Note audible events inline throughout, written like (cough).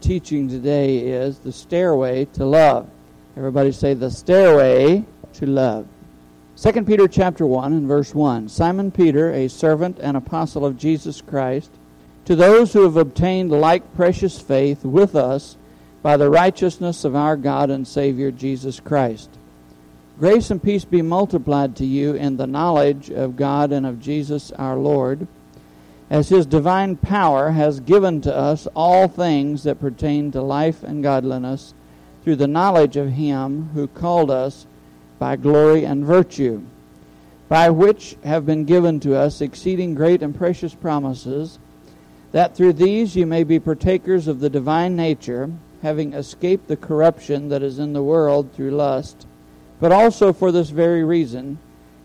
teaching today is the stairway to love. Everybody say the stairway to love. 2 Peter chapter 1 and verse 1. Simon Peter, a servant and apostle of Jesus Christ, to those who have obtained like precious faith with us by the righteousness of our God and Savior Jesus Christ. Grace and peace be multiplied to you in the knowledge of God and of Jesus our Lord as his divine power has given to us all things that pertain to life and godliness through the knowledge of him who called us by glory and virtue, by which have been given to us exceeding great and precious promises, that through these you may be partakers of the divine nature, having escaped the corruption that is in the world through lust, but also for this very reason,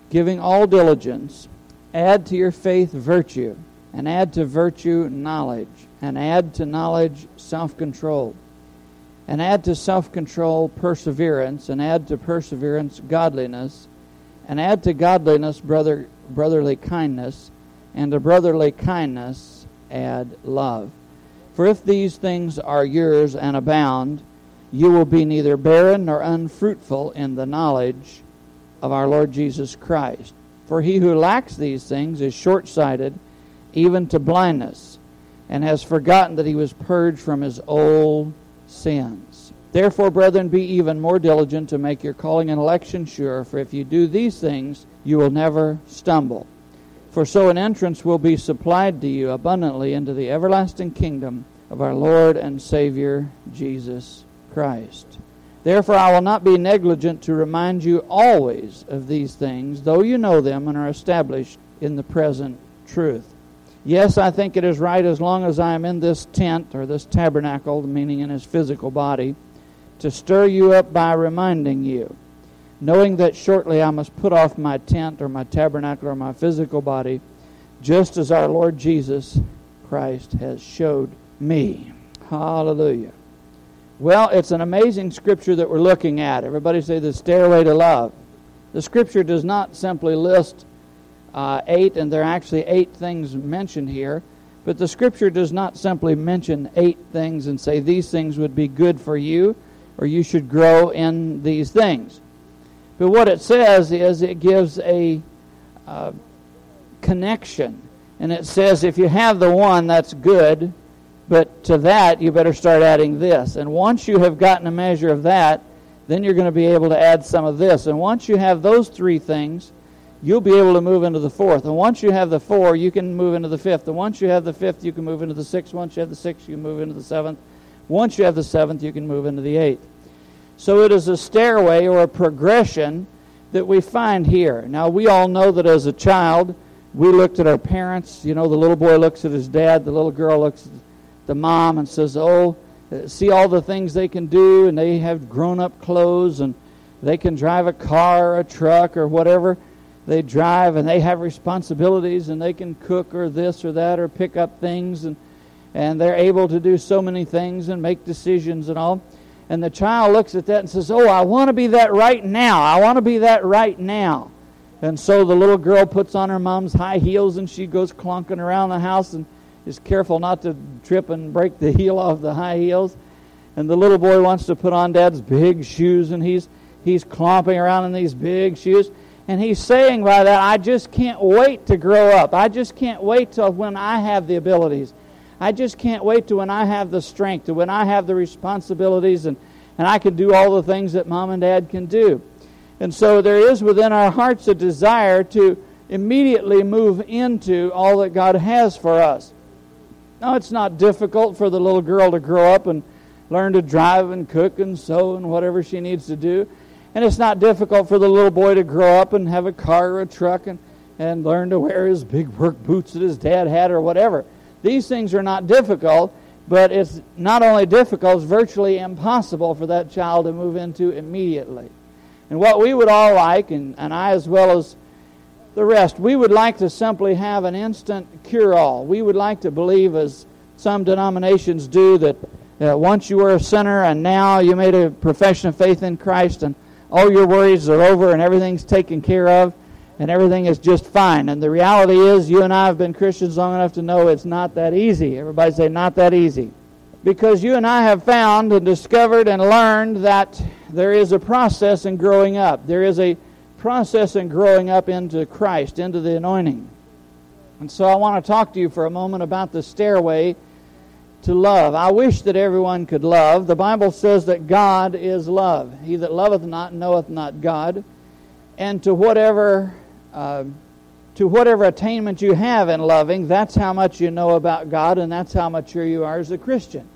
giving all diligence, add to your faith virtue and add to virtue knowledge, and add to knowledge self control, and add to self control perseverance, and add to perseverance godliness, and add to godliness brother, brotherly kindness, and to brotherly kindness add love. For if these things are yours and abound, you will be neither barren nor unfruitful in the knowledge of our Lord Jesus Christ. For he who lacks these things is short sighted even to blindness, and has forgotten that he was purged from his old sins. Therefore, brethren, be even more diligent to make your calling and election sure, for if you do these things, you will never stumble. For so an entrance will be supplied to you abundantly into the everlasting kingdom of our Lord and Savior Jesus Christ. Therefore, I will not be negligent to remind you always of these things, though you know them and are established in the present truth. Yes, I think it is right as long as I am in this tent or this tabernacle, meaning in his physical body, to stir you up by reminding you, knowing that shortly I must put off my tent or my tabernacle or my physical body, just as our Lord Jesus Christ has showed me. Hallelujah. Well, it's an amazing scripture that we're looking at. Everybody say the stairway to love. The scripture does not simply list uh, eight, and there are actually eight things mentioned here. But the scripture does not simply mention eight things and say these things would be good for you or you should grow in these things. But what it says is it gives a uh, connection. And it says if you have the one, that's good. But to that, you better start adding this. And once you have gotten a measure of that, then you're going to be able to add some of this. And once you have those three things, you'll be able to move into the fourth. And once you have the four, you can move into the fifth. And once you have the fifth, you can move into the sixth. Once you have the sixth, you can move into the seventh. Once you have the seventh, you can move into the eighth. So it is a stairway or a progression that we find here. Now, we all know that as a child, we looked at our parents. You know, the little boy looks at his dad, the little girl looks at the mom and says, Oh, uh, see all the things they can do, and they have grown up clothes, and they can drive a car a truck or whatever they drive and they have responsibilities and they can cook or this or that or pick up things and and they're able to do so many things and make decisions and all. And the child looks at that and says, "Oh, I want to be that right now. I want to be that right now." And so the little girl puts on her mom's high heels and she goes clunking around the house and is careful not to trip and break the (laughs) heel off the high heels. And the little boy wants to put on dad's big shoes and he's he's clomping around in these big shoes. And he's saying by that, I just can't wait to grow up. I just can't wait till when I have the abilities. I just can't wait to when I have the strength, to when I have the responsibilities, and, and I can do all the things that mom and dad can do. And so there is within our hearts a desire to immediately move into all that God has for us. Now, it's not difficult for the little girl to grow up and learn to drive and cook and sew and whatever she needs to do. And it's not difficult for the little boy to grow up and have a car or a truck and, and learn to wear his big work boots that his dad had or whatever. These things are not difficult, but it's not only difficult, it's virtually impossible for that child to move into immediately. And what we would all like, and, and I as well as the rest, we would like to simply have an instant cure all. We would like to believe, as some denominations do, that uh, once you were a sinner and now you made a profession of faith in Christ and all your worries are over and everything's taken care of and everything is just fine. And the reality is, you and I have been Christians long enough to know it's not that easy. Everybody say, not that easy. because you and I have found and discovered and learned that there is a process in growing up. There is a process in growing up into Christ, into the anointing. And so I want to talk to you for a moment about the stairway to love. I wish that everyone could love. The Bible says that God is love. He that loveth not knoweth not God. And to whatever uh, to whatever attainment you have in loving, that's how much you know about God, and that's how mature you are as a Christian.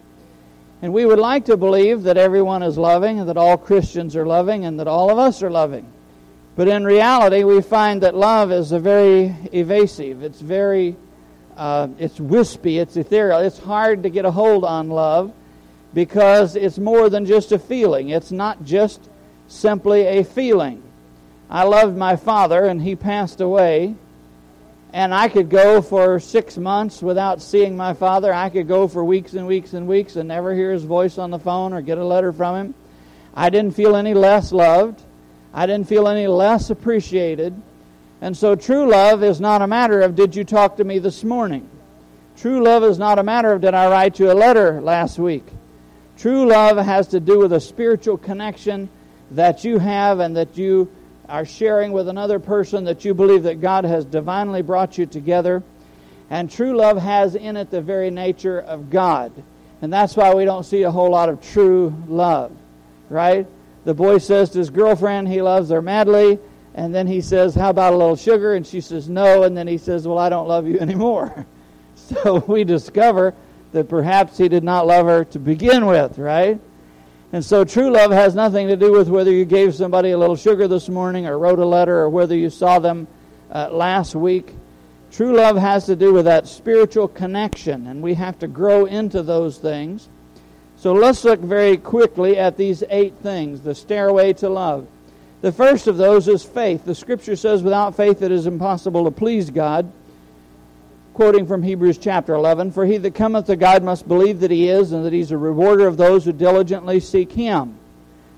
And we would like to believe that everyone is loving, and that all Christians are loving, and that all of us are loving. But in reality, we find that love is a very evasive. It's very, uh, it's wispy. It's ethereal. It's hard to get a hold on love because it's more than just a feeling. It's not just simply a feeling. I loved my father, and he passed away. And I could go for six months without seeing my father. I could go for weeks and weeks and weeks and never hear his voice on the phone or get a letter from him. I didn't feel any less loved. I didn't feel any less appreciated. And so true love is not a matter of did you talk to me this morning? True love is not a matter of did I write you a letter last week? True love has to do with a spiritual connection that you have and that you are sharing with another person that you believe that God has divinely brought you together. And true love has in it the very nature of God. And that's why we don't see a whole lot of true love, right? The boy says to his girlfriend he loves her madly, and then he says, How about a little sugar? And she says, No. And then he says, Well, I don't love you (laughs) anymore. so we discover that perhaps he did not love her to begin with, right? And so true love has nothing to do with whether you gave somebody a little sugar this morning or wrote a letter or whether you saw them uh, last week. True love has to do with that spiritual connection, and we have to grow into those things. So let's look very quickly at these eight things the stairway to love. The first of those is faith. The scripture says, without faith it is impossible to please God quoting from Hebrews chapter 11 For he that cometh to God must believe that he is, and that he's a rewarder of those who diligently seek him.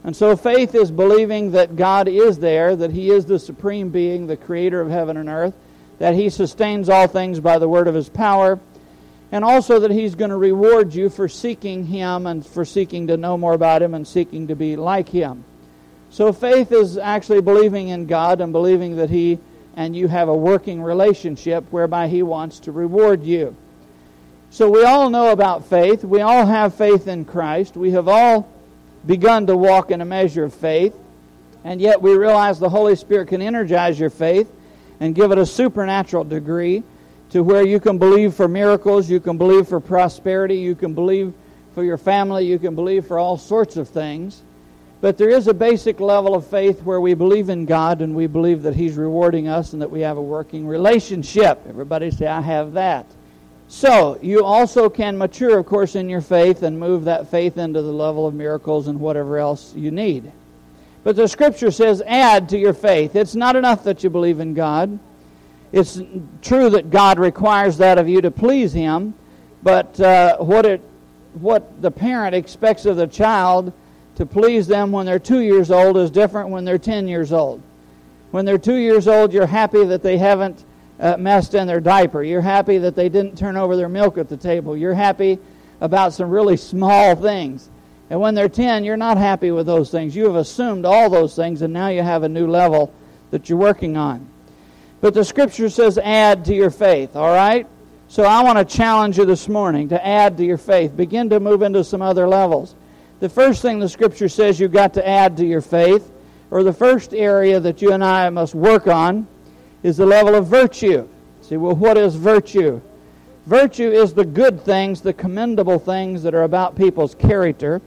And so faith is believing that God is there, that he is the supreme being, the creator of heaven and earth, that he sustains all things by the word of his power, and also that he's going to reward you for seeking him and for seeking to know more about him and seeking to be like him. So faith is actually believing in God and believing that he and you have a working relationship whereby He wants to reward you. So we all know about faith. We all have faith in Christ. We have all begun to walk in a measure of faith. And yet we realize the Holy Spirit can energize your faith and give it a supernatural degree to where you can believe for miracles, you can believe for prosperity, you can believe for your family, you can believe for all sorts of things. But there is a basic level of faith where we believe in God and we believe that He's rewarding us and that we have a working relationship. Everybody say, I have that. So, you also can mature, of course, in your faith and move that faith into the level of miracles and whatever else you need. But the Scripture says, add to your faith. It's not enough that you believe in God. It's true that God requires that of you to please Him, but uh, what, it, what the parent expects of the child to please them when they're two years old is different when they're 10 years old. When they're two years old, you're happy that they haven't uh, messed in their diaper. You're happy that they didn't turn over their milk at the table. You're happy about some really small things. And when they're 10, you're not happy with those things. You have assumed all those things, and now you have a new level that you're working on. But the scripture says, add to your faith, all right? So I want to challenge you this morning to add to your faith. Begin to move into some other levels the first thing the scripture says you've got to add to your faith, or the first area that you and I must work on, is the level of virtue. See, well, what is virtue? Virtue is the good things, the commendable things that are about people's character.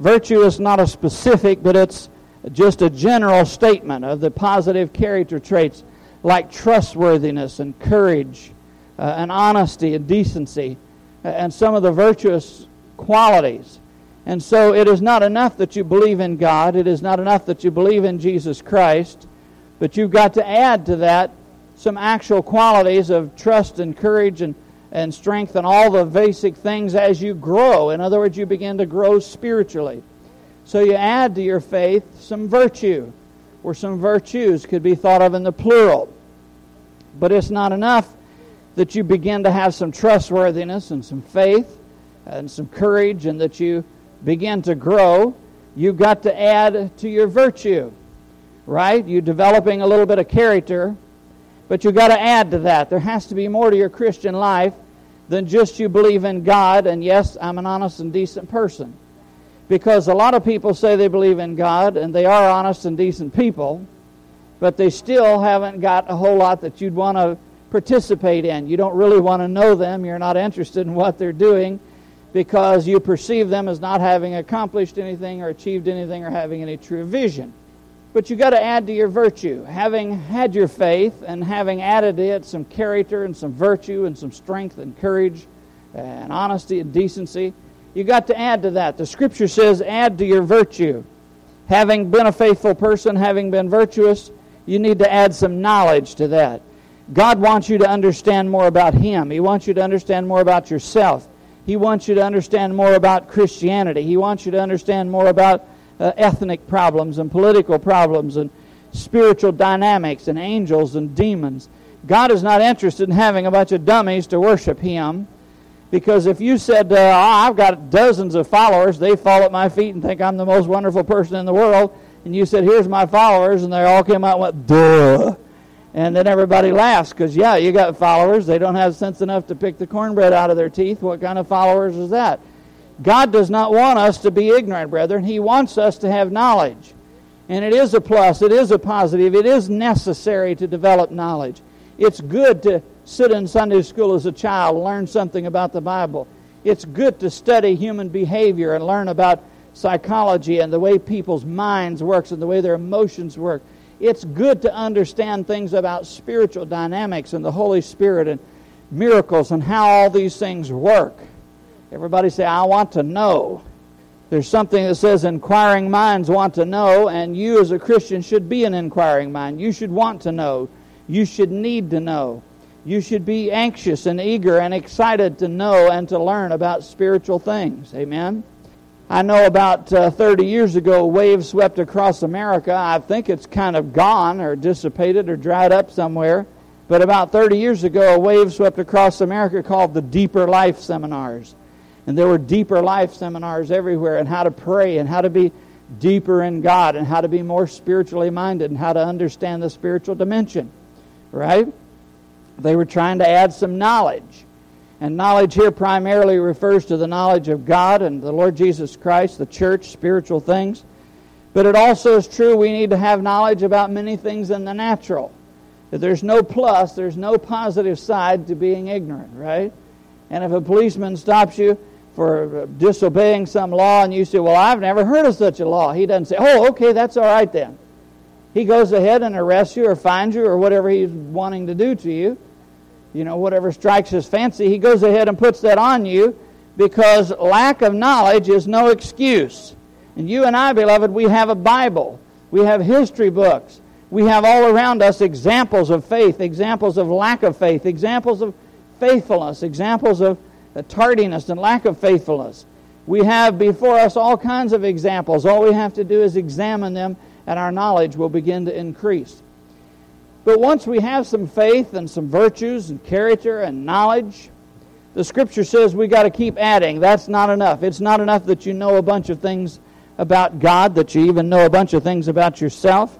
Virtue is not a specific, but it's just a general statement of the positive character traits like trustworthiness and courage uh, and honesty and decency uh, and some of the virtuous qualities. And so it is not enough that you believe in God. It is not enough that you believe in Jesus Christ. But you've got to add to that some actual qualities of trust and courage and, and strength and all the basic things as you grow. In other words, you begin to grow spiritually. So you add to your faith some virtue, or some virtues could be thought of in the plural. But it's not enough that you begin to have some trustworthiness and some faith and some courage and that you begin to grow, you've got to add to your virtue, right? You're developing a little bit of character, but you've got to add to that. There has to be more to your Christian life than just you believe in God and yes, I'm an honest and decent person. Because a lot of people say they believe in God and they are honest and decent people, but they still haven't got a whole lot that you'd want to participate in. You don't really want to know them. You're not interested in what they're doing because you perceive them as not having accomplished anything or achieved anything or having any true vision. But you've got to add to your virtue. Having had your faith and having added to it some character and some virtue and some strength and courage and honesty and decency, you've got to add to that. The scripture says, add to your virtue. Having been a faithful person, having been virtuous, you need to add some knowledge to that. God wants you to understand more about Him. He wants you to understand more about yourself. He wants you to understand more about Christianity. He wants you to understand more about uh, ethnic problems and political problems and spiritual dynamics and angels and demons. God is not interested in having a bunch of dummies to worship Him. Because if you said, uh, oh, I've got dozens of followers, they fall at my feet and think I'm the most wonderful person in the world, and you said, here's my followers, and they all came out and went, duh. And then everybody laughs because, yeah, you got followers. They don't have sense enough to pick the cornbread out of their teeth. What kind of followers is that? God does not want us to be ignorant, brethren. He wants us to have knowledge. And it is a plus, it is a positive, it is necessary to develop knowledge. It's good to sit in Sunday school as a child learn something about the Bible. It's good to study human behavior and learn about psychology and the way people's minds works and the way their emotions work it's good to understand things about spiritual dynamics and the Holy Spirit and miracles and how all these things work. Everybody say, I want to know. There's something that says inquiring minds want to know, and you as a Christian should be an inquiring mind. You should want to know. You should need to know. You should be anxious and eager and excited to know and to learn about spiritual things. Amen? I know about uh, 30 years ago, a wave swept across America. I think it's kind of gone or dissipated or dried up somewhere. But about 30 years ago, a wave swept across America called the Deeper Life Seminars. And there were deeper life seminars everywhere and how to pray and how to be deeper in God and how to be more spiritually minded and how to understand the spiritual dimension. Right? They were trying to add some knowledge. And knowledge here primarily refers to the knowledge of God and the Lord Jesus Christ, the church, spiritual things. But it also is true we need to have knowledge about many things in the natural. If there's no plus, there's no positive side to being ignorant, right? And if a policeman stops you for disobeying some law and you say, Well, I've never heard of such a law, he doesn't say, Oh, okay, that's all right then. He goes ahead and arrests you or finds you or whatever he's wanting to do to you you know, whatever strikes his fancy, he goes ahead and puts that on you because lack of knowledge is no excuse. And you and I, beloved, we have a Bible. We have history books. We have all around us examples of faith, examples of lack of faith, examples of faithfulness, examples of tardiness and lack of faithfulness. We have before us all kinds of examples. All we have to do is examine them, and our knowledge will begin to increase. But once we have some faith and some virtues and character and knowledge, the scripture says we got to keep adding. That's not enough. It's not enough that you know a bunch of things about God, that you even know a bunch of things about yourself.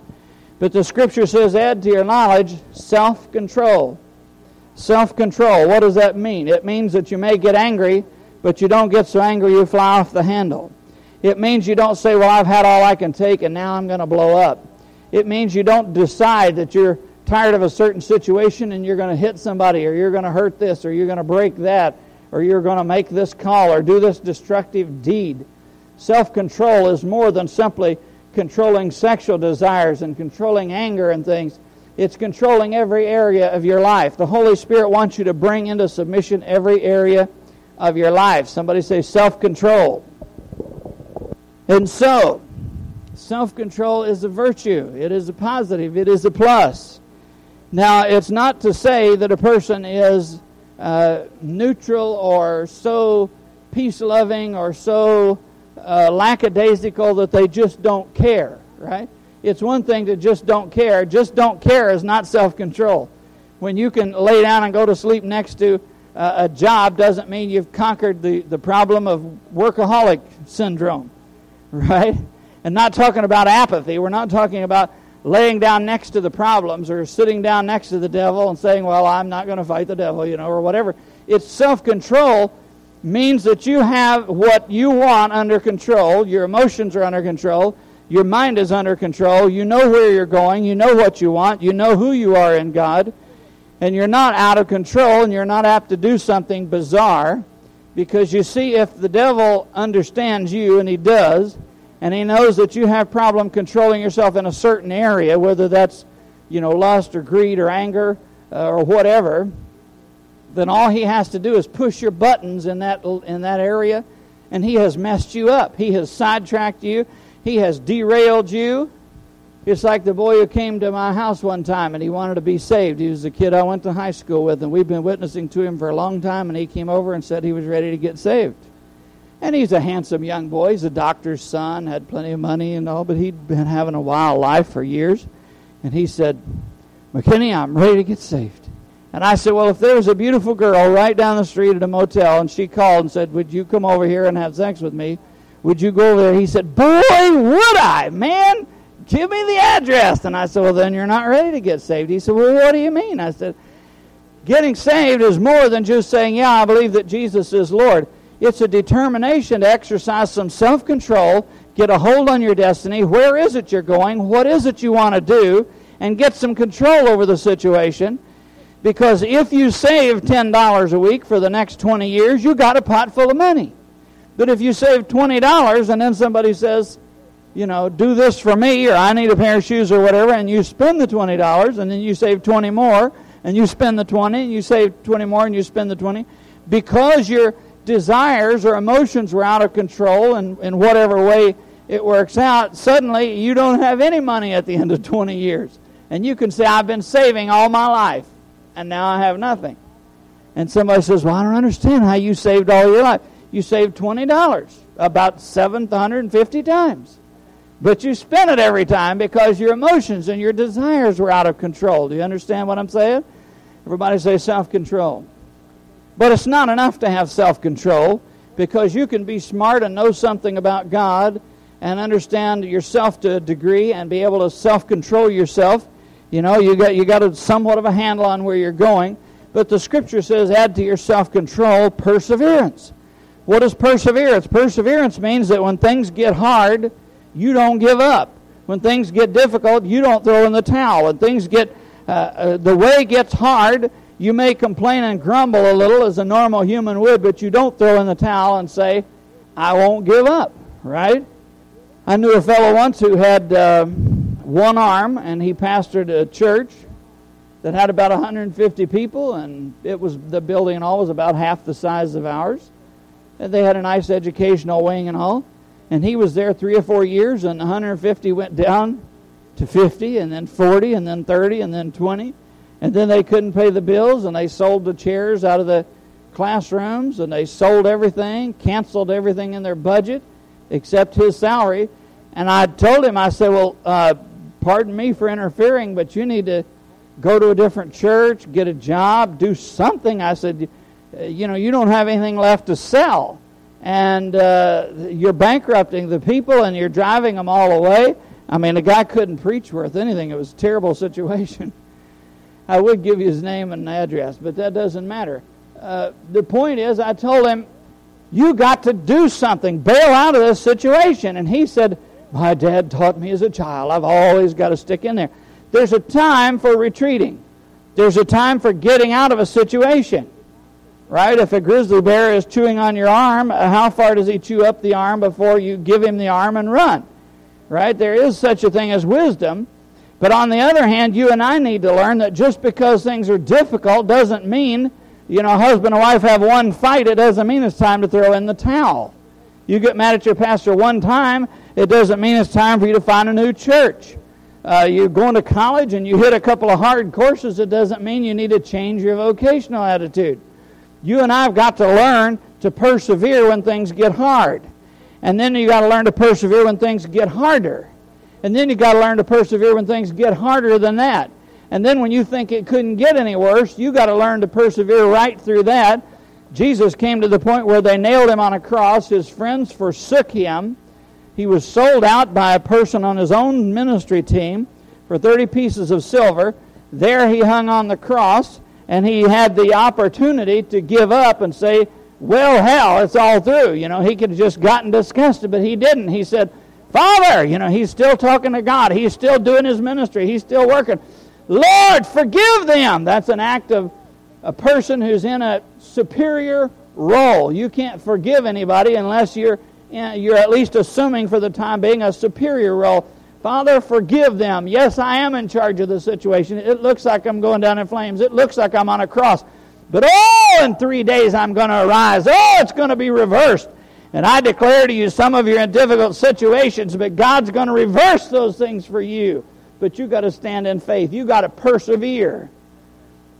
But the scripture says add to your knowledge self control. Self control. What does that mean? It means that you may get angry, but you don't get so angry you fly off the handle. It means you don't say, Well, I've had all I can take and now I'm going to blow up. It means you don't decide that you're tired of a certain situation and you're going to hit somebody or you're going to hurt this or you're going to break that or you're going to make this call or do this destructive deed. Self control is more than simply controlling sexual desires and controlling anger and things. It's controlling every area of your life. The Holy Spirit wants you to bring into submission every area of your life. Somebody say self control. And so, self control is a virtue, it is a positive, it is a plus. Now, it's not to say that a person is uh, neutral or so peace loving or so uh, lackadaisical that they just don't care, right? It's one thing to just don't care. Just don't care is not self control. When you can lay down and go to sleep next to uh, a job doesn't mean you've conquered the, the problem of workaholic syndrome, (laughs) right? And not talking about apathy. We're not talking about laying down next to the problems or sitting down next to the devil and saying, well, I'm not going to fight the devil, you know, or whatever. It's self control means that you have what you want under control, your emotions are under control, your mind is under control, you know where you're going, you know what you want, you know who you are in God, and you're not out of control and you're not apt to do something bizarre. Because you see, if the devil understands you, and he does, and he knows that you have problem controlling yourself in a certain area, whether that's, you know, lust or greed or anger uh, or whatever, then all he has to do is push your buttons in that in that area, and he has messed you up. He has sidetracked you. He has derailed you. It's like the boy who came to my house one time and he wanted to be saved. He was a kid I went to high school with, and we've been witnessing to him for a long time. And he came over and said he was ready to get saved. And he's a handsome young boy. He's a doctor's son, had plenty of money and all, but he'd been having a wild life for years. And he said, McKinney, I'm ready to get saved. And I said, Well, if there was a beautiful girl right down the street at a motel and she called and said, Would you come over here and have sex with me? Would you go over there? He said, Boy, would I, man. Give me the address. And I said, Well, then you're not ready to get saved. He said, Well, what do you mean? I said, Getting saved is more than just saying, Yeah, I believe that Jesus is Lord. It's a determination to exercise some self control, get a hold on your destiny. Where is it you're going? What is it you want to do? And get some control over the situation. Because if you save $10 a week for the next 20 years, you got a pot full of money. But if you save $20 and then somebody says, you know, do this for me, or I need a pair of shoes, or whatever, and you spend the twenty dollars, and then you save twenty more, and you spend the twenty, and you save twenty more, and you spend the twenty, because your desires or emotions were out of control, and in whatever way it works out, suddenly you don't have any money at the end of twenty years, and you can say, "I've been saving all my life, and now I have nothing." And somebody says, "Well, I don't understand how you saved all your life. You saved twenty dollars about seven hundred and fifty times." But you spent it every time because your emotions and your desires were out of control. Do you understand what I'm saying? Everybody say self control. But it's not enough to have self control because you can be smart and know something about God and understand yourself to a degree and be able to self control yourself. You know, you got you got a somewhat of a handle on where you're going. But the scripture says add to your self control perseverance. What is perseverance? Perseverance means that when things get hard, you don't give up. When things get difficult, you don't throw in the towel. When things get, uh, uh, the way gets hard, you may complain and grumble a little as a normal human would, but you don't throw in the towel and say, I won't give up, right? I knew a fellow once who had uh, one arm, and he pastored a church that had about 150 people, and it was the building and all was about half the size of ours. And they had a nice educational wing and all. And he was there three or four years, and 150 went down to 50, and then 40, and then 30, and then 20. And then they couldn't pay the bills, and they sold the chairs out of the classrooms, and they sold everything, canceled everything in their budget except his salary. And I told him, I said, Well, uh, pardon me for interfering, but you need to go to a different church, get a job, do something. I said, You know, you don't have anything left to sell and uh, you're bankrupting the people and you're driving them all away. I mean, the guy couldn't preach worth anything. It was a terrible (laughs) situation. I would give you his name and address, but that doesn't matter. Uh, the point is, I told him, You got to do something, bail out of this situation. And he said, My dad taught me as a child, I've always got to stick in there. There's a time for retreating, there's a time for getting out of a situation right? If a grizzly bear is chewing on your arm, uh, how far does he chew up the arm before you give him the arm and run? Right? There is such a thing as wisdom. But on the other hand, you and I need to learn that just because things are difficult doesn't mean, you know, a husband and wife have one fight, it doesn't mean it's time to throw in the towel. You get mad at your pastor one time, it doesn't mean it's time for you to find a new church. Uh, you're going to college and you hit a couple of hard courses, it doesn't mean you need to change your vocational attitude. You and I have got to learn to persevere when things get hard. And then you got to learn to persevere when things get harder. And then you got to learn to persevere when things get harder than that. And then when you think it couldn't get any worse, you got to learn to persevere right through that. Jesus came to the point where they nailed him on a cross. His friends forsook him. He was sold out by a person on his own ministry team for 30 pieces of silver. There he hung on the cross, and he had the opportunity to give up and say, Well, hell, it's all through. You know, he could have just gotten disgusted, but he didn't. He said, Father, you know, he's still talking to God. He's still doing his ministry. He's still working. Lord, forgive them. That's an act of a person who's in a superior role. You can't forgive anybody unless you're you're at least assuming for the time being a superior role. Father, forgive them. Yes, I am in charge of the situation. It looks like I'm going down in flames. It looks like I'm on a cross. But oh, in three days I'm going to arise. Oh, it's going to be reversed. And I declare to you, some of you are in difficult situations, but God's going to reverse those things for you. But you got to stand in faith. You got to persevere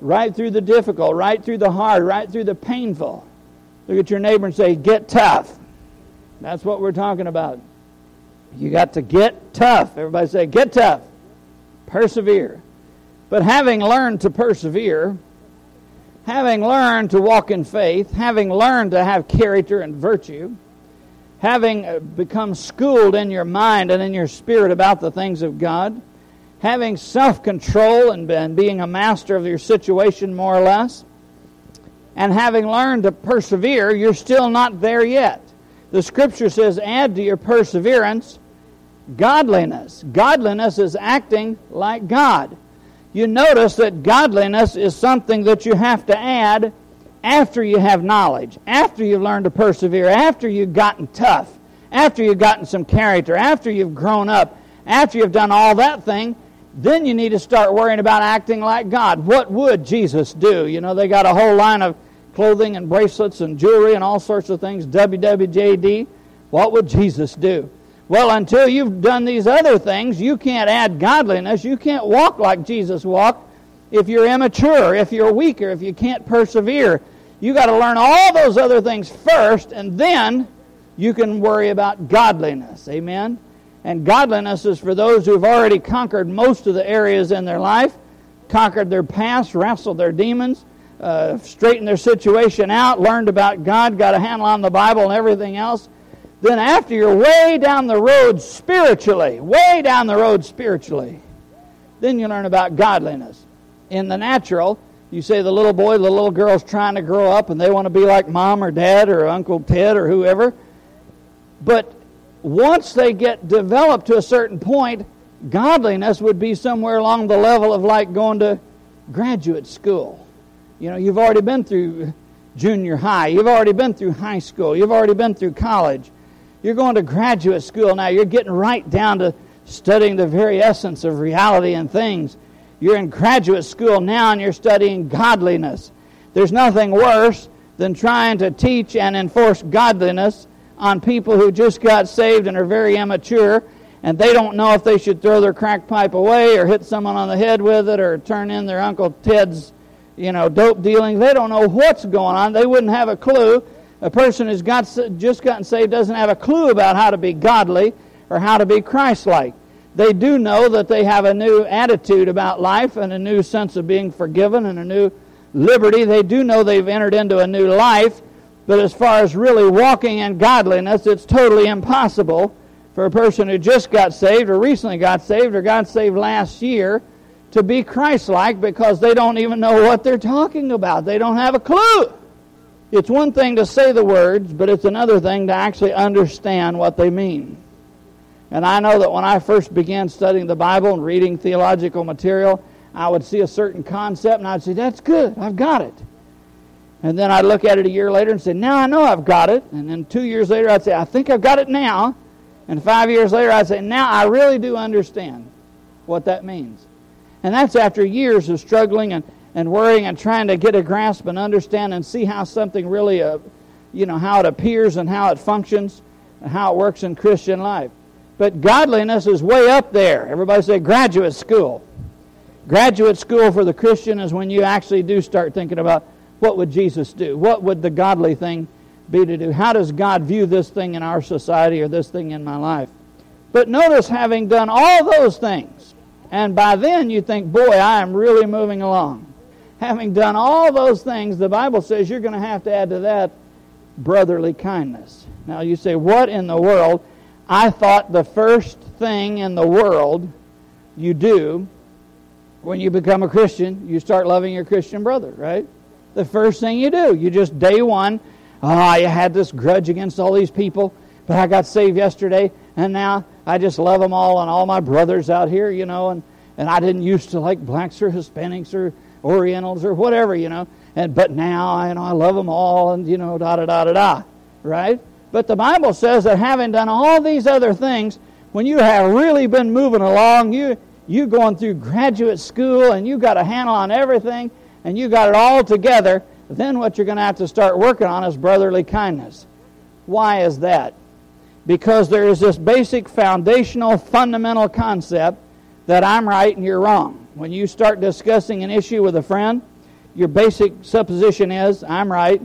right through the difficult, right through the hard, right through the painful. Look at your neighbor and say, "Get tough." That's what we're talking about. You got to get tough. Everybody say, "Get tough." Persevere. But having learned to persevere, having learned to walk in faith, having learned to have character and virtue, having uh, become schooled in your mind and in your spirit about the things of God, having self control and, and being a master of your situation more or less, and having learned to persevere, you're still not there yet. The scripture says, add to your perseverance godliness. Godliness is acting like God. You notice that godliness is something that you have to add after you have knowledge, after you've learned to persevere, after you've gotten tough, after you've gotten some character, after you've grown up, after you've done all that thing, then you need to start worrying about acting like God. What would Jesus do? You know, they got a whole line of clothing and bracelets and jewelry and all sorts of things, WWJD. What would Jesus do? Well, until you've done these other things, you can't add godliness. You can't walk like Jesus walked if you're immature, if you're weaker, if you can't persevere. You got to learn all those other things first, and then you can worry about godliness. Amen? And godliness is for those who've already conquered most of the areas in their life, conquered their past, wrestled their demons, uh, straightened their situation out, learned about God, got a handle on the Bible and everything else. Then, after you're way down the road spiritually, way down the road spiritually, then you learn about godliness. In the natural, you say the little boy, the little girl's trying to grow up and they want to be like mom or dad or Uncle Ted or whoever. But once they get developed to a certain point, godliness would be somewhere along the level of like going to graduate school. You know, you've already been through junior high, you've already been through high school, you've already been through college. You're going to graduate school now. You're getting right down to studying the very essence of reality and things. You're in graduate school now and you're studying godliness. There's nothing worse than trying to teach and enforce godliness on people who just got saved and are very immature and they don't know if they should throw their crack pipe away or hit someone on the head with it or turn in their Uncle Ted's, you know, dope dealing. They don't know what's going on. They wouldn't have a clue. A person who's got, just gotten saved doesn't have a clue about how to be godly or how to be Christ-like. They do know that they have a new attitude about life and a new sense of being forgiven and a new liberty. They do know they've entered into a new life, but as far as really walking in godliness, it's totally impossible for a person who just got saved or recently got saved or got saved last year to be Christ like because they don't even know what they're talking about. They don't have a clue. It's one thing to say the words, but it's another thing to actually understand what they mean. And I know that when I first began studying the Bible and reading theological material, I would see a certain concept and I'd say, That's good, I've got it. And then I'd look at it a year later and say, Now I know I've got it. And then two years later, I'd say, I think I've got it now. And five years later, I'd say, Now I really do understand what that means. And that's after years of struggling and, and worrying and trying to get a grasp and understand and see how something really, uh, you know, how it appears and how it functions and how it works in Christian life. But godliness is way up there. Everybody say graduate school. Graduate school for the Christian is when you actually do start thinking about what would Jesus do? What would the godly thing be to do? How does God view this thing in our society or this thing in my life? But notice, having done all those things, And by then you think, boy, I am really moving along. Having done all those things, the Bible says you're going to have to add to that brotherly kindness. Now you say, what in the world? I thought the first thing in the world you do when you become a Christian, you start loving your Christian brother, right? The first thing you do, you just day one, oh, I had this grudge against all these people, but I got saved yesterday, and now I just love them all and all my brothers out here, you know, and, and I didn't used to like blacks or Hispanics or Orientals or whatever, you know, and but now, you know, I love them all, and you know, da da da da da, right? But the Bible says that having done all these other things, when you have really been moving along, you you going through graduate school and you've got a handle on everything and you got it all together, then what you're going to have to start working on is brotherly kindness. Why is that? Because there is this basic foundational fundamental concept that I'm right and you're wrong. When you start discussing an issue with a friend, your basic supposition is I'm right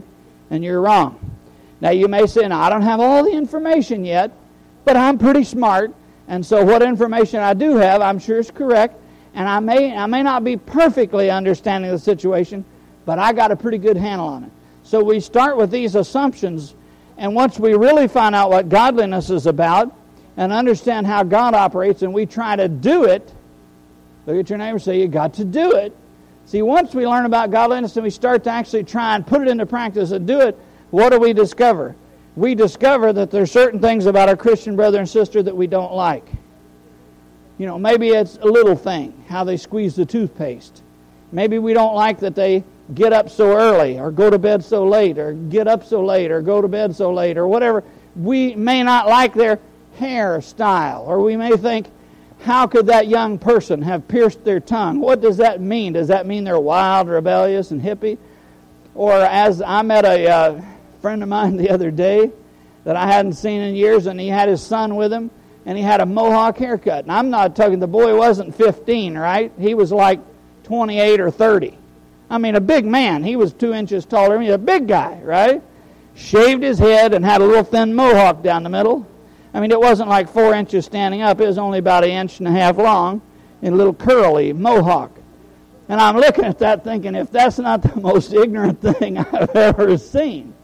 and you're wrong. Now you may say, I don't have all the information yet, but I'm pretty smart and so what information I do have, I'm sure is correct. And I may, I may not be perfectly understanding the situation, but I got a pretty good handle on it. So we start with these assumptions. And once we really find out what godliness is about and understand how God operates and we try to do it, look at your neighbor and say, You got to do it. See, once we learn about godliness and we start to actually try and put it into practice and do it, what do we discover? we discover that there's certain things about our Christian brother and sister that we don't like. You know, maybe it's a little thing, how they squeeze the toothpaste. Maybe we don't like that they get up so early or go to bed so late or get up so late or go to bed so late or whatever. We may not like their hairstyle or we may think, how could that young person have pierced their tongue? What does that mean? Does that mean they're wild, rebellious, and hippie? Or as I met a uh, friend of mine the other day that I hadn't seen in years, and he had his son with him, and he had a mohawk haircut. And I'm not talking, the boy wasn't 15, right? He was like 28 or 30. I mean, a big man. He was two inches taller than me, a big guy, right? Shaved his head and had a little thin mohawk down the middle. I mean, it wasn't like four inches standing up, it was only about an inch and a half long, and a little curly mohawk. And I'm looking at that thinking, if that's not the (laughs) most ignorant thing I've ever seen.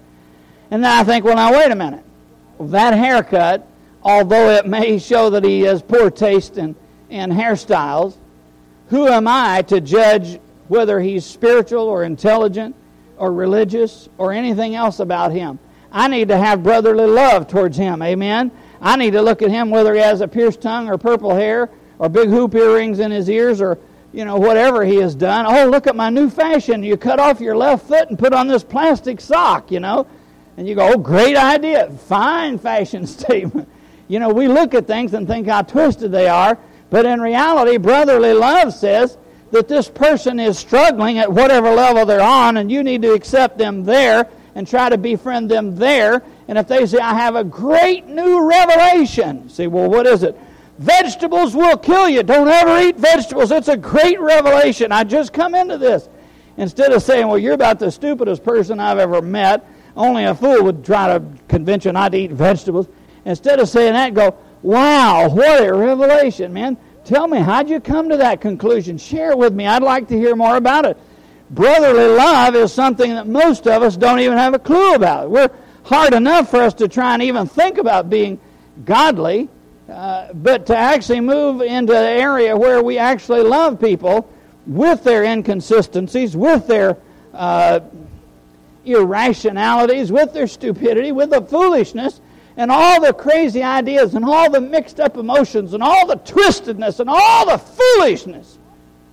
And then I think, well, now wait a minute. That haircut, although it may show that he has poor taste in, in hairstyles, who am I to judge whether he's spiritual or intelligent or religious or anything else about him? I need to have brotherly love towards him. Amen. I need to look at him whether he has a pierced tongue or purple hair or big hoop earrings in his ears or you know whatever he has done. Oh, look at my new fashion. You cut off your left foot and put on this plastic sock, you know. And you go, oh, great idea. Fine fashion (laughs) statement. You know, we look at things and think how twisted they are, but in reality, brotherly love says that this person is struggling at whatever level they're on, and you need to accept them there and try to befriend them there. And if they say, I have a great new revelation, say, well, what is it? Vegetables will kill you. Don't ever eat vegetables. It's a great revelation. I just come into this. Instead of saying, well, you're about the stupidest person I've ever met, only a fool would try to convince you not to eat vegetables. Instead of saying that, go, wow, what a revelation, man. Tell me, how'd you come to that conclusion? Share with me. I'd like to hear more about it. Brotherly love is something that most of us don't even have a clue about. We're hard enough for us to try and even think about being godly, uh, but to actually move into the area where we actually love people with their inconsistencies, with their uh, irrationalities, with their stupidity, with the foolishness, and all the crazy ideas, and all the mixed up emotions, and all the twistedness, and all the foolishness.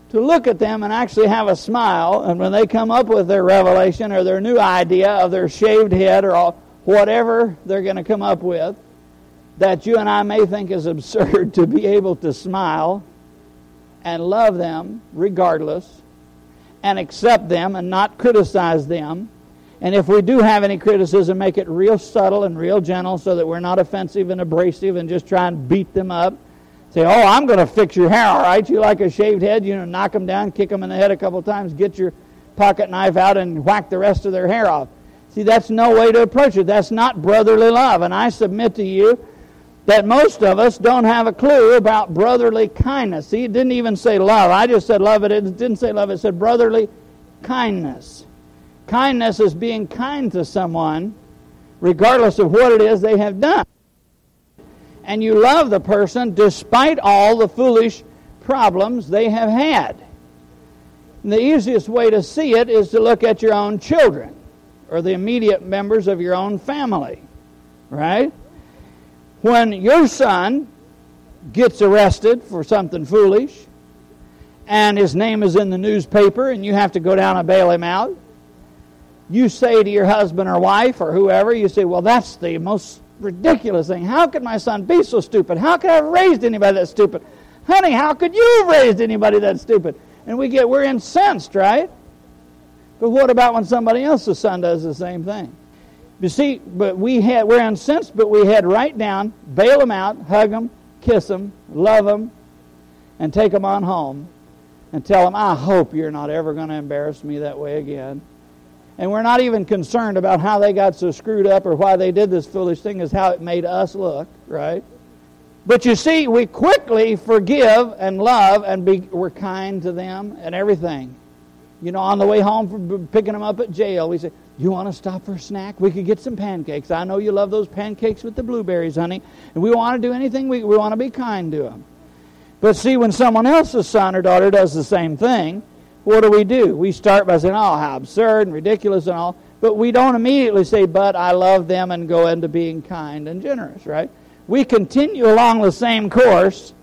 To look at them and actually have a smile, and when they come up with their revelation or their new idea of their shaved head or whatever they're going to come up with, that you and I may think is absurd (laughs) to be able to smile and love them regardless and accept them and not criticize them and if we do have any criticism, make it real subtle and real gentle so that we're not offensive and abrasive and just try and beat them up. Say, oh, I'm going to fix your hair, all right? You like a shaved head, you know, knock them down, kick them in the head a couple times, get your pocket knife out and whack the rest of their hair off. See, that's no way to approach it. That's not brotherly love. And I submit to you that most of us don't have a clue about brotherly kindness. See, it didn't even say love. I just said love. It, it didn't say love. It said brotherly kindness. Kindness is being kind to someone regardless of what it is they have done. And you love the person despite all the foolish problems they have had. And the easiest way to see it is to look at your own children or the immediate members of your own family, right? When your son gets arrested for something foolish and his name is in the newspaper and you have to go down and bail him out, you say to your husband or wife or whoever, you say, Well, that's the most ridiculous thing. How could my son be so stupid? How could I have raised anybody that stupid? Honey, how could you have raised anybody that stupid? And we get, we're incensed, right? But what about when somebody else's son does the same thing? You see, but we had, we're incensed, but we head right down, bail them out, hug them, kiss them, love them, and take them on home and tell them, I hope you're not ever going to embarrass me that way again. And we're not even concerned about how they got so screwed up or why they did this foolish thing, is how it made us look, right? But you see, we quickly forgive and love and be, we're kind to them and everything. You know, on the way home from picking them up at jail, we say, You want to stop for a snack? We could get some pancakes. I know you love those pancakes with the blueberries, honey. And we want to do anything, we, we want to be kind to them. But see, when someone else's son or daughter does the same thing, what do we do? We start by saying, Oh, how absurd and ridiculous and all. But we don't immediately say, But I love them and go into being kind and generous, right? we continue along the same course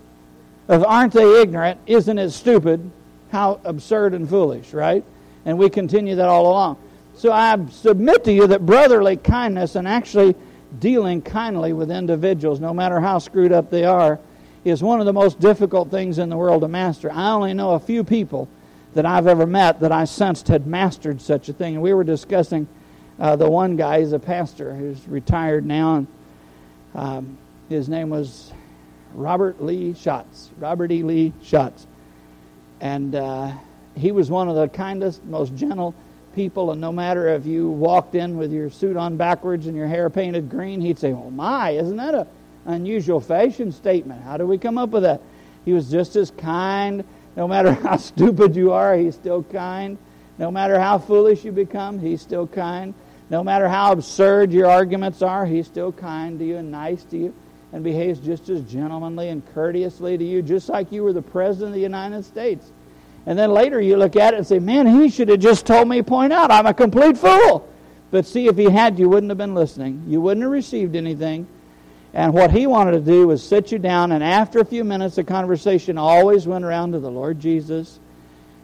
of aren't they ignorant, isn't it stupid, how absurd and foolish, right? And we continue that all along. So I submit to you that brotherly kindness and actually dealing kindly with individuals, no matter how screwed up they are, is one of the most difficult things in the world to master. I only know a few people that I've ever met that I sensed had mastered such a thing. And we were discussing uh, the one guy, he's a pastor who's retired now, and um, his name was Robert Lee Schatz. Robert E. Lee Schatz. And uh, he was one of the kindest, most gentle people. And no matter if you walked in with your suit on backwards and your hair painted green, he'd say, Oh, my, isn't that an unusual fashion statement? How do we come up with that? He was just as kind. No matter how (laughs) stupid you are, he's still kind. No matter how foolish you become, he's still kind. No matter how absurd your arguments are, he's still kind to you and nice to you and behaves just as gentlemanly and courteously to you, just like you were the President of the United States. And then later you look at it and say, man, he should have just told me, point out, I'm a complete fool. But see, if he had, you wouldn't have been listening. You wouldn't have received anything. And what he wanted to do was sit you down, and after a few minutes, the conversation always went around to the Lord Jesus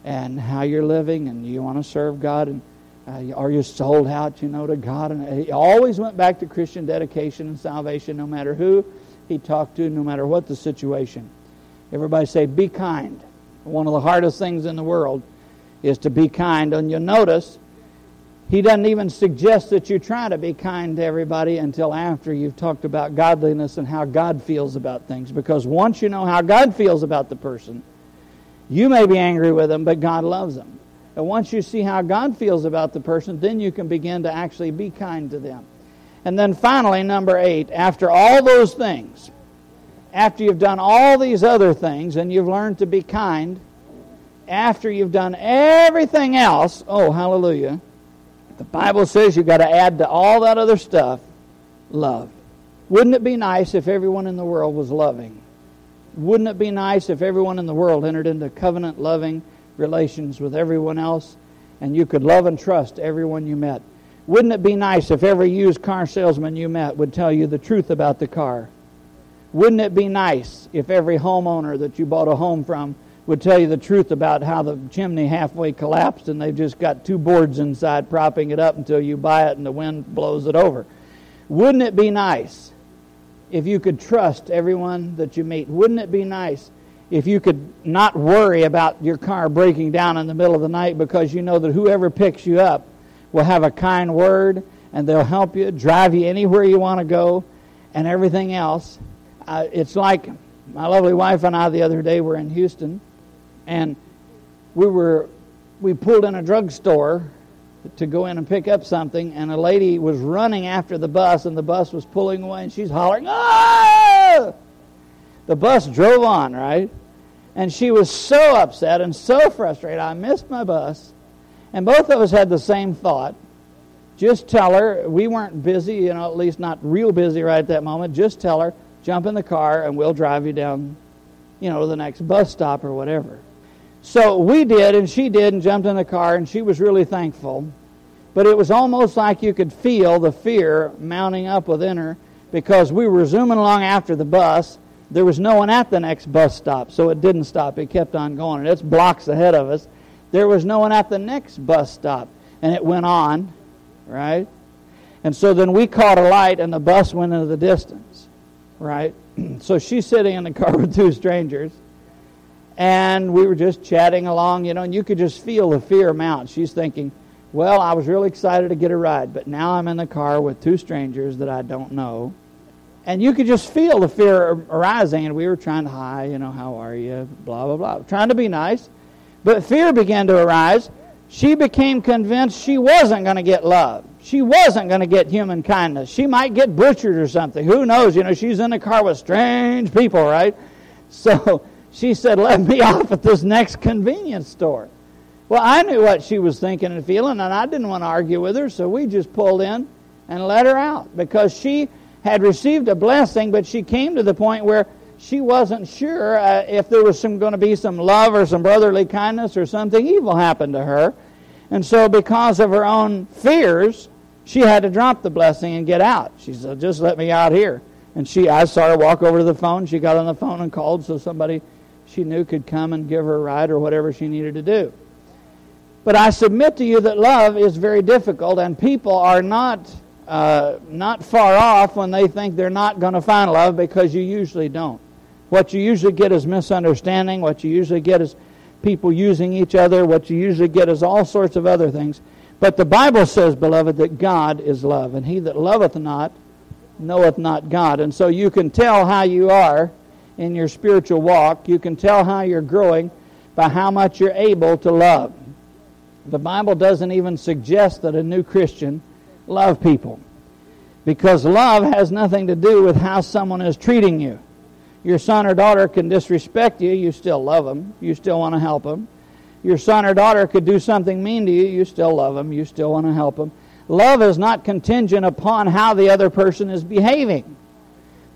and how you're living, and you want to serve God, and uh, are you sold out, you know, to God? And he always went back to Christian dedication and salvation, no matter who he talked to, no matter what the situation. Everybody say, be kind. One of the hardest things in the world is to be kind. And you'll notice he doesn't even suggest that you try to be kind to everybody until after you've talked about godliness and how God feels about things. Because once you know how God feels about the person, you may be angry with them, but God loves them. And once you see how God feels about the person, then you can begin to actually be kind to them. And then finally, number eight, after all those things, after you've done all these other things and you've learned to be kind, after you've done everything else, oh, hallelujah, the Bible says you've got to add to all that other stuff love. Wouldn't it be nice if everyone in the world was loving? Wouldn't it be nice if everyone in the world entered into covenant loving relations with everyone else, and you could love and trust everyone you met. Wouldn't it be nice if every used car salesman you met would tell you the truth about the car? Wouldn't it be nice if every homeowner that you bought a home from would tell you the truth about how the chimney halfway collapsed and they've just got two boards inside propping it up until you buy it and the wind blows it over? Wouldn't it be nice if you could trust everyone that you meet? Wouldn't it be nice if you could not worry about your car breaking down in the middle of the night because you know that whoever picks you up will have a kind word and they'll help you, drive you anywhere you want to go, and everything else. Uh, it's like my lovely wife and I the other day were in Houston, and we were we pulled in a drugstore to go in and pick up something, and a lady was running after the bus, and the bus was pulling away, and she's hollering, "Oh!" the bus drove on, right? And she was so upset and so frustrated. I missed my bus. And both of us had the same thought. Just tell her, we weren't busy, you know, at least not real busy right at that moment. Just tell her, jump in the car and we'll drive you down, you know, to the next bus stop or whatever. So we did, and she did, and jumped in the car, and she was really thankful. But it was almost like you could feel the fear mounting up within her because we were zooming along after the bus. There was no one at the next bus stop, so it didn't stop. It kept on going, and it's blocks ahead of us. There was no one at the next bus stop, and it went on, right? And so then we caught a light, and the bus went into the distance, right? (clears throat) so she's sitting in the car (laughs) with two strangers, and we were just chatting along, you know, and you could just feel the fear mount. She's thinking, well, I was really excited to get a ride, but now I'm in the car with two strangers that I don't know. And you could just feel the fear arising, and we were trying to, hi, you know, how are you, blah, blah, blah, trying to be nice. But fear began to arise. She became convinced she wasn't going to get love. She wasn't going to get human kindness. She might get butchered or something. Who knows? You know, she's in the car with strange people, right? (laughs) So she said, let me (laughs) off at this next convenience store. Well, I knew what she was thinking and feeling, and I didn't want to argue with her, so we just pulled in and let her out because she had received a blessing, but she came to the point where she wasn't sure uh, if there was going to be some love or some brotherly kindness or something evil happened to her. And so, because of her own fears, she had to drop the blessing and get out. She said, "Just let me out here." And she, I saw her walk over to the phone. She got on the phone and called so somebody she knew could come and give her a ride or whatever she needed to do. But I submit to you that love is very difficult, and people are not, uh, not far off when they think they're not going to find love because you usually don't. What you usually get is misunderstanding. What you usually get is people using each other. What you usually get is all sorts of other things. But the Bible says, beloved, that God is love, and he that loveth not knoweth not God. And so you can tell how you are in your spiritual walk. You can tell how you're growing by how much you're able to love. The Bible doesn't even suggest that a new Christian love people because love has nothing to do with how someone is treating you. Your son or daughter can disrespect you, you still love them, you still want to help them. Your son or daughter could do something mean to you, you still love them, you still want to help them. Love is not contingent upon how the other person is behaving.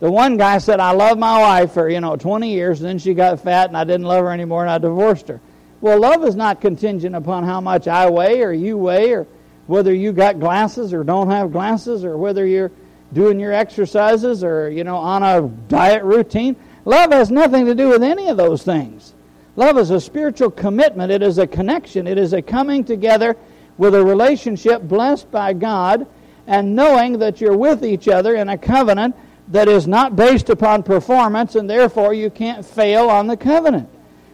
The one guy said, I love my wife for, you know, 20 years, and then she got fat and I didn't love her anymore and I divorced her. Well, love is not contingent upon how much I weigh or you weigh or whether you got glasses or don't have glasses or whether you're doing your exercises or, you know, on a diet routine. Love has nothing to do with any of those things. Love is a spiritual commitment. It is a connection. It is a coming together with a relationship blessed by God and knowing that you're with each other in a covenant that is not based upon performance and therefore you can't fail on the covenant.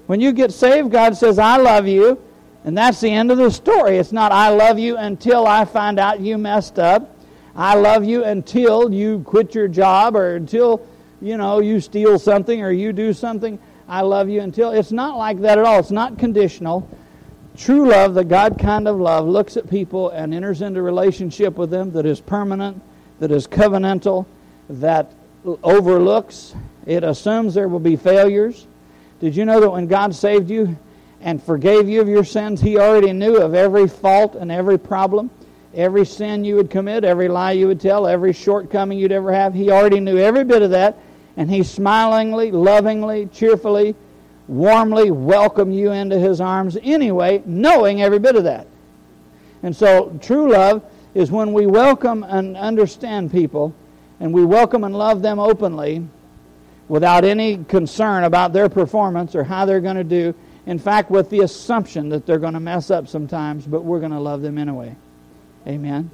When you get saved, God says, I love you. And that's the end of the story. It's not, I love you until I find out you messed up. I love you until you quit your job or until, you know, you steal something or you do something. I love you until. It's not like that at all. It's not conditional. True love, the God kind of love, looks at people and enters into relationship with them that is permanent, that is covenantal, that overlooks. It assumes there will be failures. Did you know that when God saved you and forgave you of your sins, He already knew of every fault and every problem, every sin you would commit, every lie you would tell, every shortcoming you'd ever have? He already knew every bit of that, and He smilingly, lovingly, cheerfully, warmly welcomed you into His arms anyway, knowing every bit of that. And so, true love is when we welcome and understand people, and we welcome and love them openly without any concern about their performance or how they're going to do. In fact, with the assumption that they're going to mess up sometimes, but we're going to love them anyway. Amen.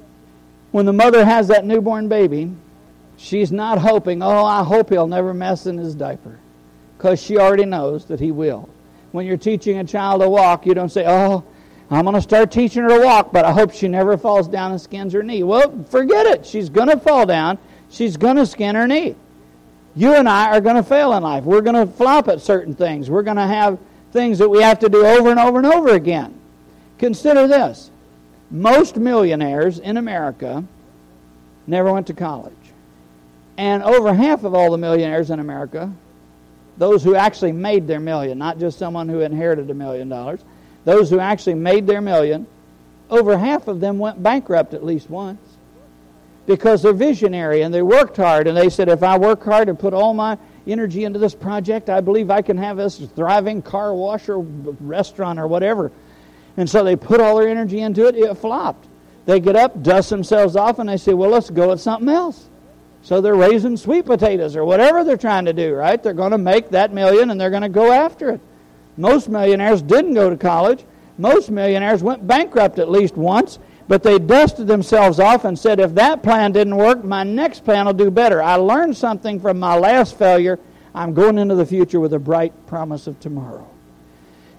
When the mother has that newborn baby, she's not hoping, oh, I hope he'll never mess in his diaper, because she already knows that he will. When you're teaching a child to walk, you don't say, oh, I'm going to start teaching her to walk, but I hope she never falls down and skins her knee. Well, forget it. She's going to fall down. She's going to skin her knee. You and I are going to fail in life. We're going to flop at certain things. We're going to have things that we have to do over and over and over again. Consider this most millionaires in America never went to college. And over half of all the millionaires in America those who actually made their million, not just someone who inherited a million dollars, those who actually made their million, over half of them went bankrupt at least once because they're visionary and they worked hard and they said, if I work hard and put all my energy into this project, I believe I can have this thriving car wash or restaurant or whatever. And so they put all their energy into it, it flopped. They get up, dust themselves off, and they say, well, let's go at something else. So they're raising sweet potatoes or whatever they're trying to do, right? They're going to make that million and they're going to go after it. Most millionaires didn't go to college. Most millionaires went bankrupt at least once, but they dusted themselves off and said, if that plan didn't work, my next plan will do better. I learned something from my last failure. I'm going into the future with a bright promise of tomorrow.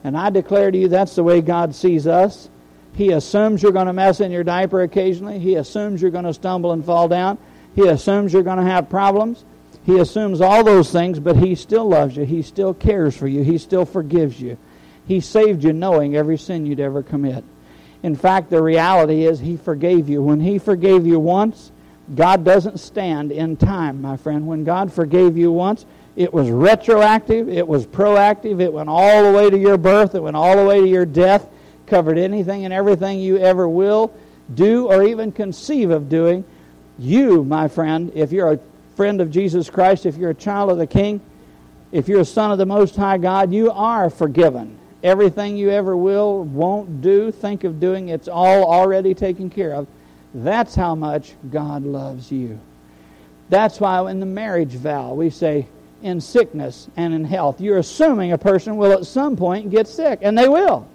And I declare to you, that's the way God sees us. He assumes you're going to mess in your diaper occasionally. He assumes you're going to stumble and fall down. He assumes you're going to have problems. He assumes all those things, but He still loves you. He still cares for you. He still forgives you. He saved you knowing every sin you'd ever commit. In fact, the reality is He forgave you. When He forgave you once, God doesn't stand in time, my friend. When God forgave you once, it was retroactive, it was proactive, it went all the way to your birth, it went all the way to your death, covered anything and everything you ever will do or even conceive of doing. You, my friend, if you're a friend of Jesus Christ, if you're a child of the King, if you're a son of the Most High God, you are forgiven. Everything you ever will, won't do, think of doing, it's all already taken care of. That's how much God loves you. That's why in the marriage vow we say, in sickness and in health. You're assuming a person will at some point get sick, and they will.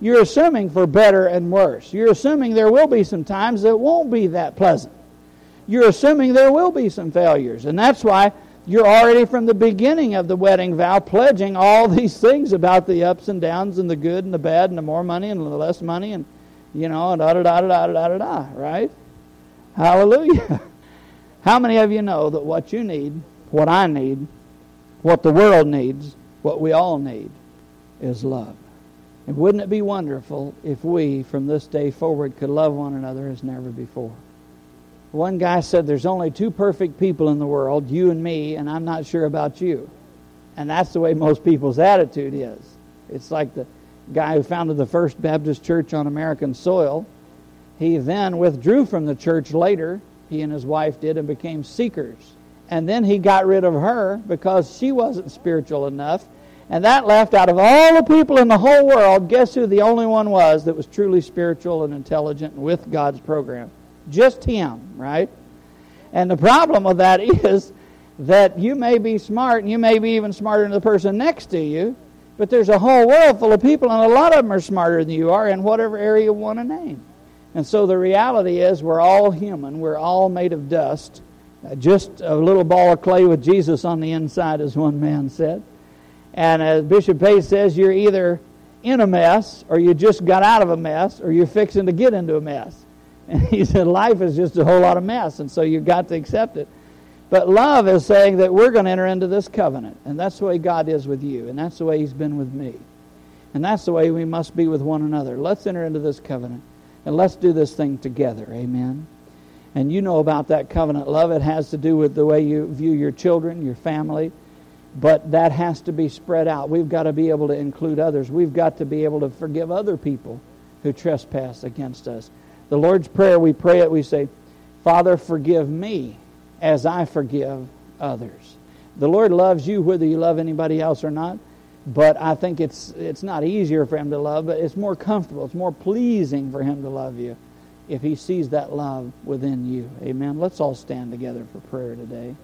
You're assuming for better and worse. You're assuming there will be some times that won't be that pleasant you're assuming there will be some failures. And that's why you're already from the beginning of the wedding vow pledging all these things about the ups and downs and the good and the bad and the more money and the less money and, you know, da da da da da da da da, right? Hallelujah. (laughs) How many of you know that what you need, what I need, what the world needs, what we all need is love? And wouldn't it be wonderful if we, from this day forward, could love one another as never before? One guy said, There's only two perfect people in the world, you and me, and I'm not sure about you. And that's the way most people's attitude is. It's like the guy who founded the First Baptist Church on American soil. He then withdrew from the church later, he and his wife did, and became seekers. And then he got rid of her because she wasn't spiritual enough. And that left out of all the people in the whole world, guess who the only one was that was truly spiritual and intelligent and with God's program? Just him, right? And the problem with that (laughs) is that you may be smart and you may be even smarter than the person next to you, but there's a whole world full of people and a lot of them are smarter than you are in whatever area you want to name. And so the reality is we're all human. We're all made of dust. Uh, just a little ball of clay with Jesus on the inside, as one man said. And as Bishop Pace says, you're either in a mess, or you just got out of a mess, or you're fixing to get into a mess. And he said, life is just a whole lot of mess, and so you've got to accept it. But love is saying that we're going to enter into this covenant, and that's the way God is with you, and that's the way He's been with me. And that's the way we must be with one another. Let's enter into this covenant, and let's do this thing together. Amen. And you know about that covenant love. It has to do with the way you view your children, your family, but that has to be spread out. We've got to be able to include others. We've got to be able to forgive other people who trespass against us. The Lord's Prayer, we pray it, we say, Father, forgive me as I forgive others. The Lord loves you whether you love anybody else or not, but I think it's, it's not easier for Him to love, but it's more comfortable, it's more pleasing for Him to love you if He sees that love within you. Amen. Let's all stand together for prayer today.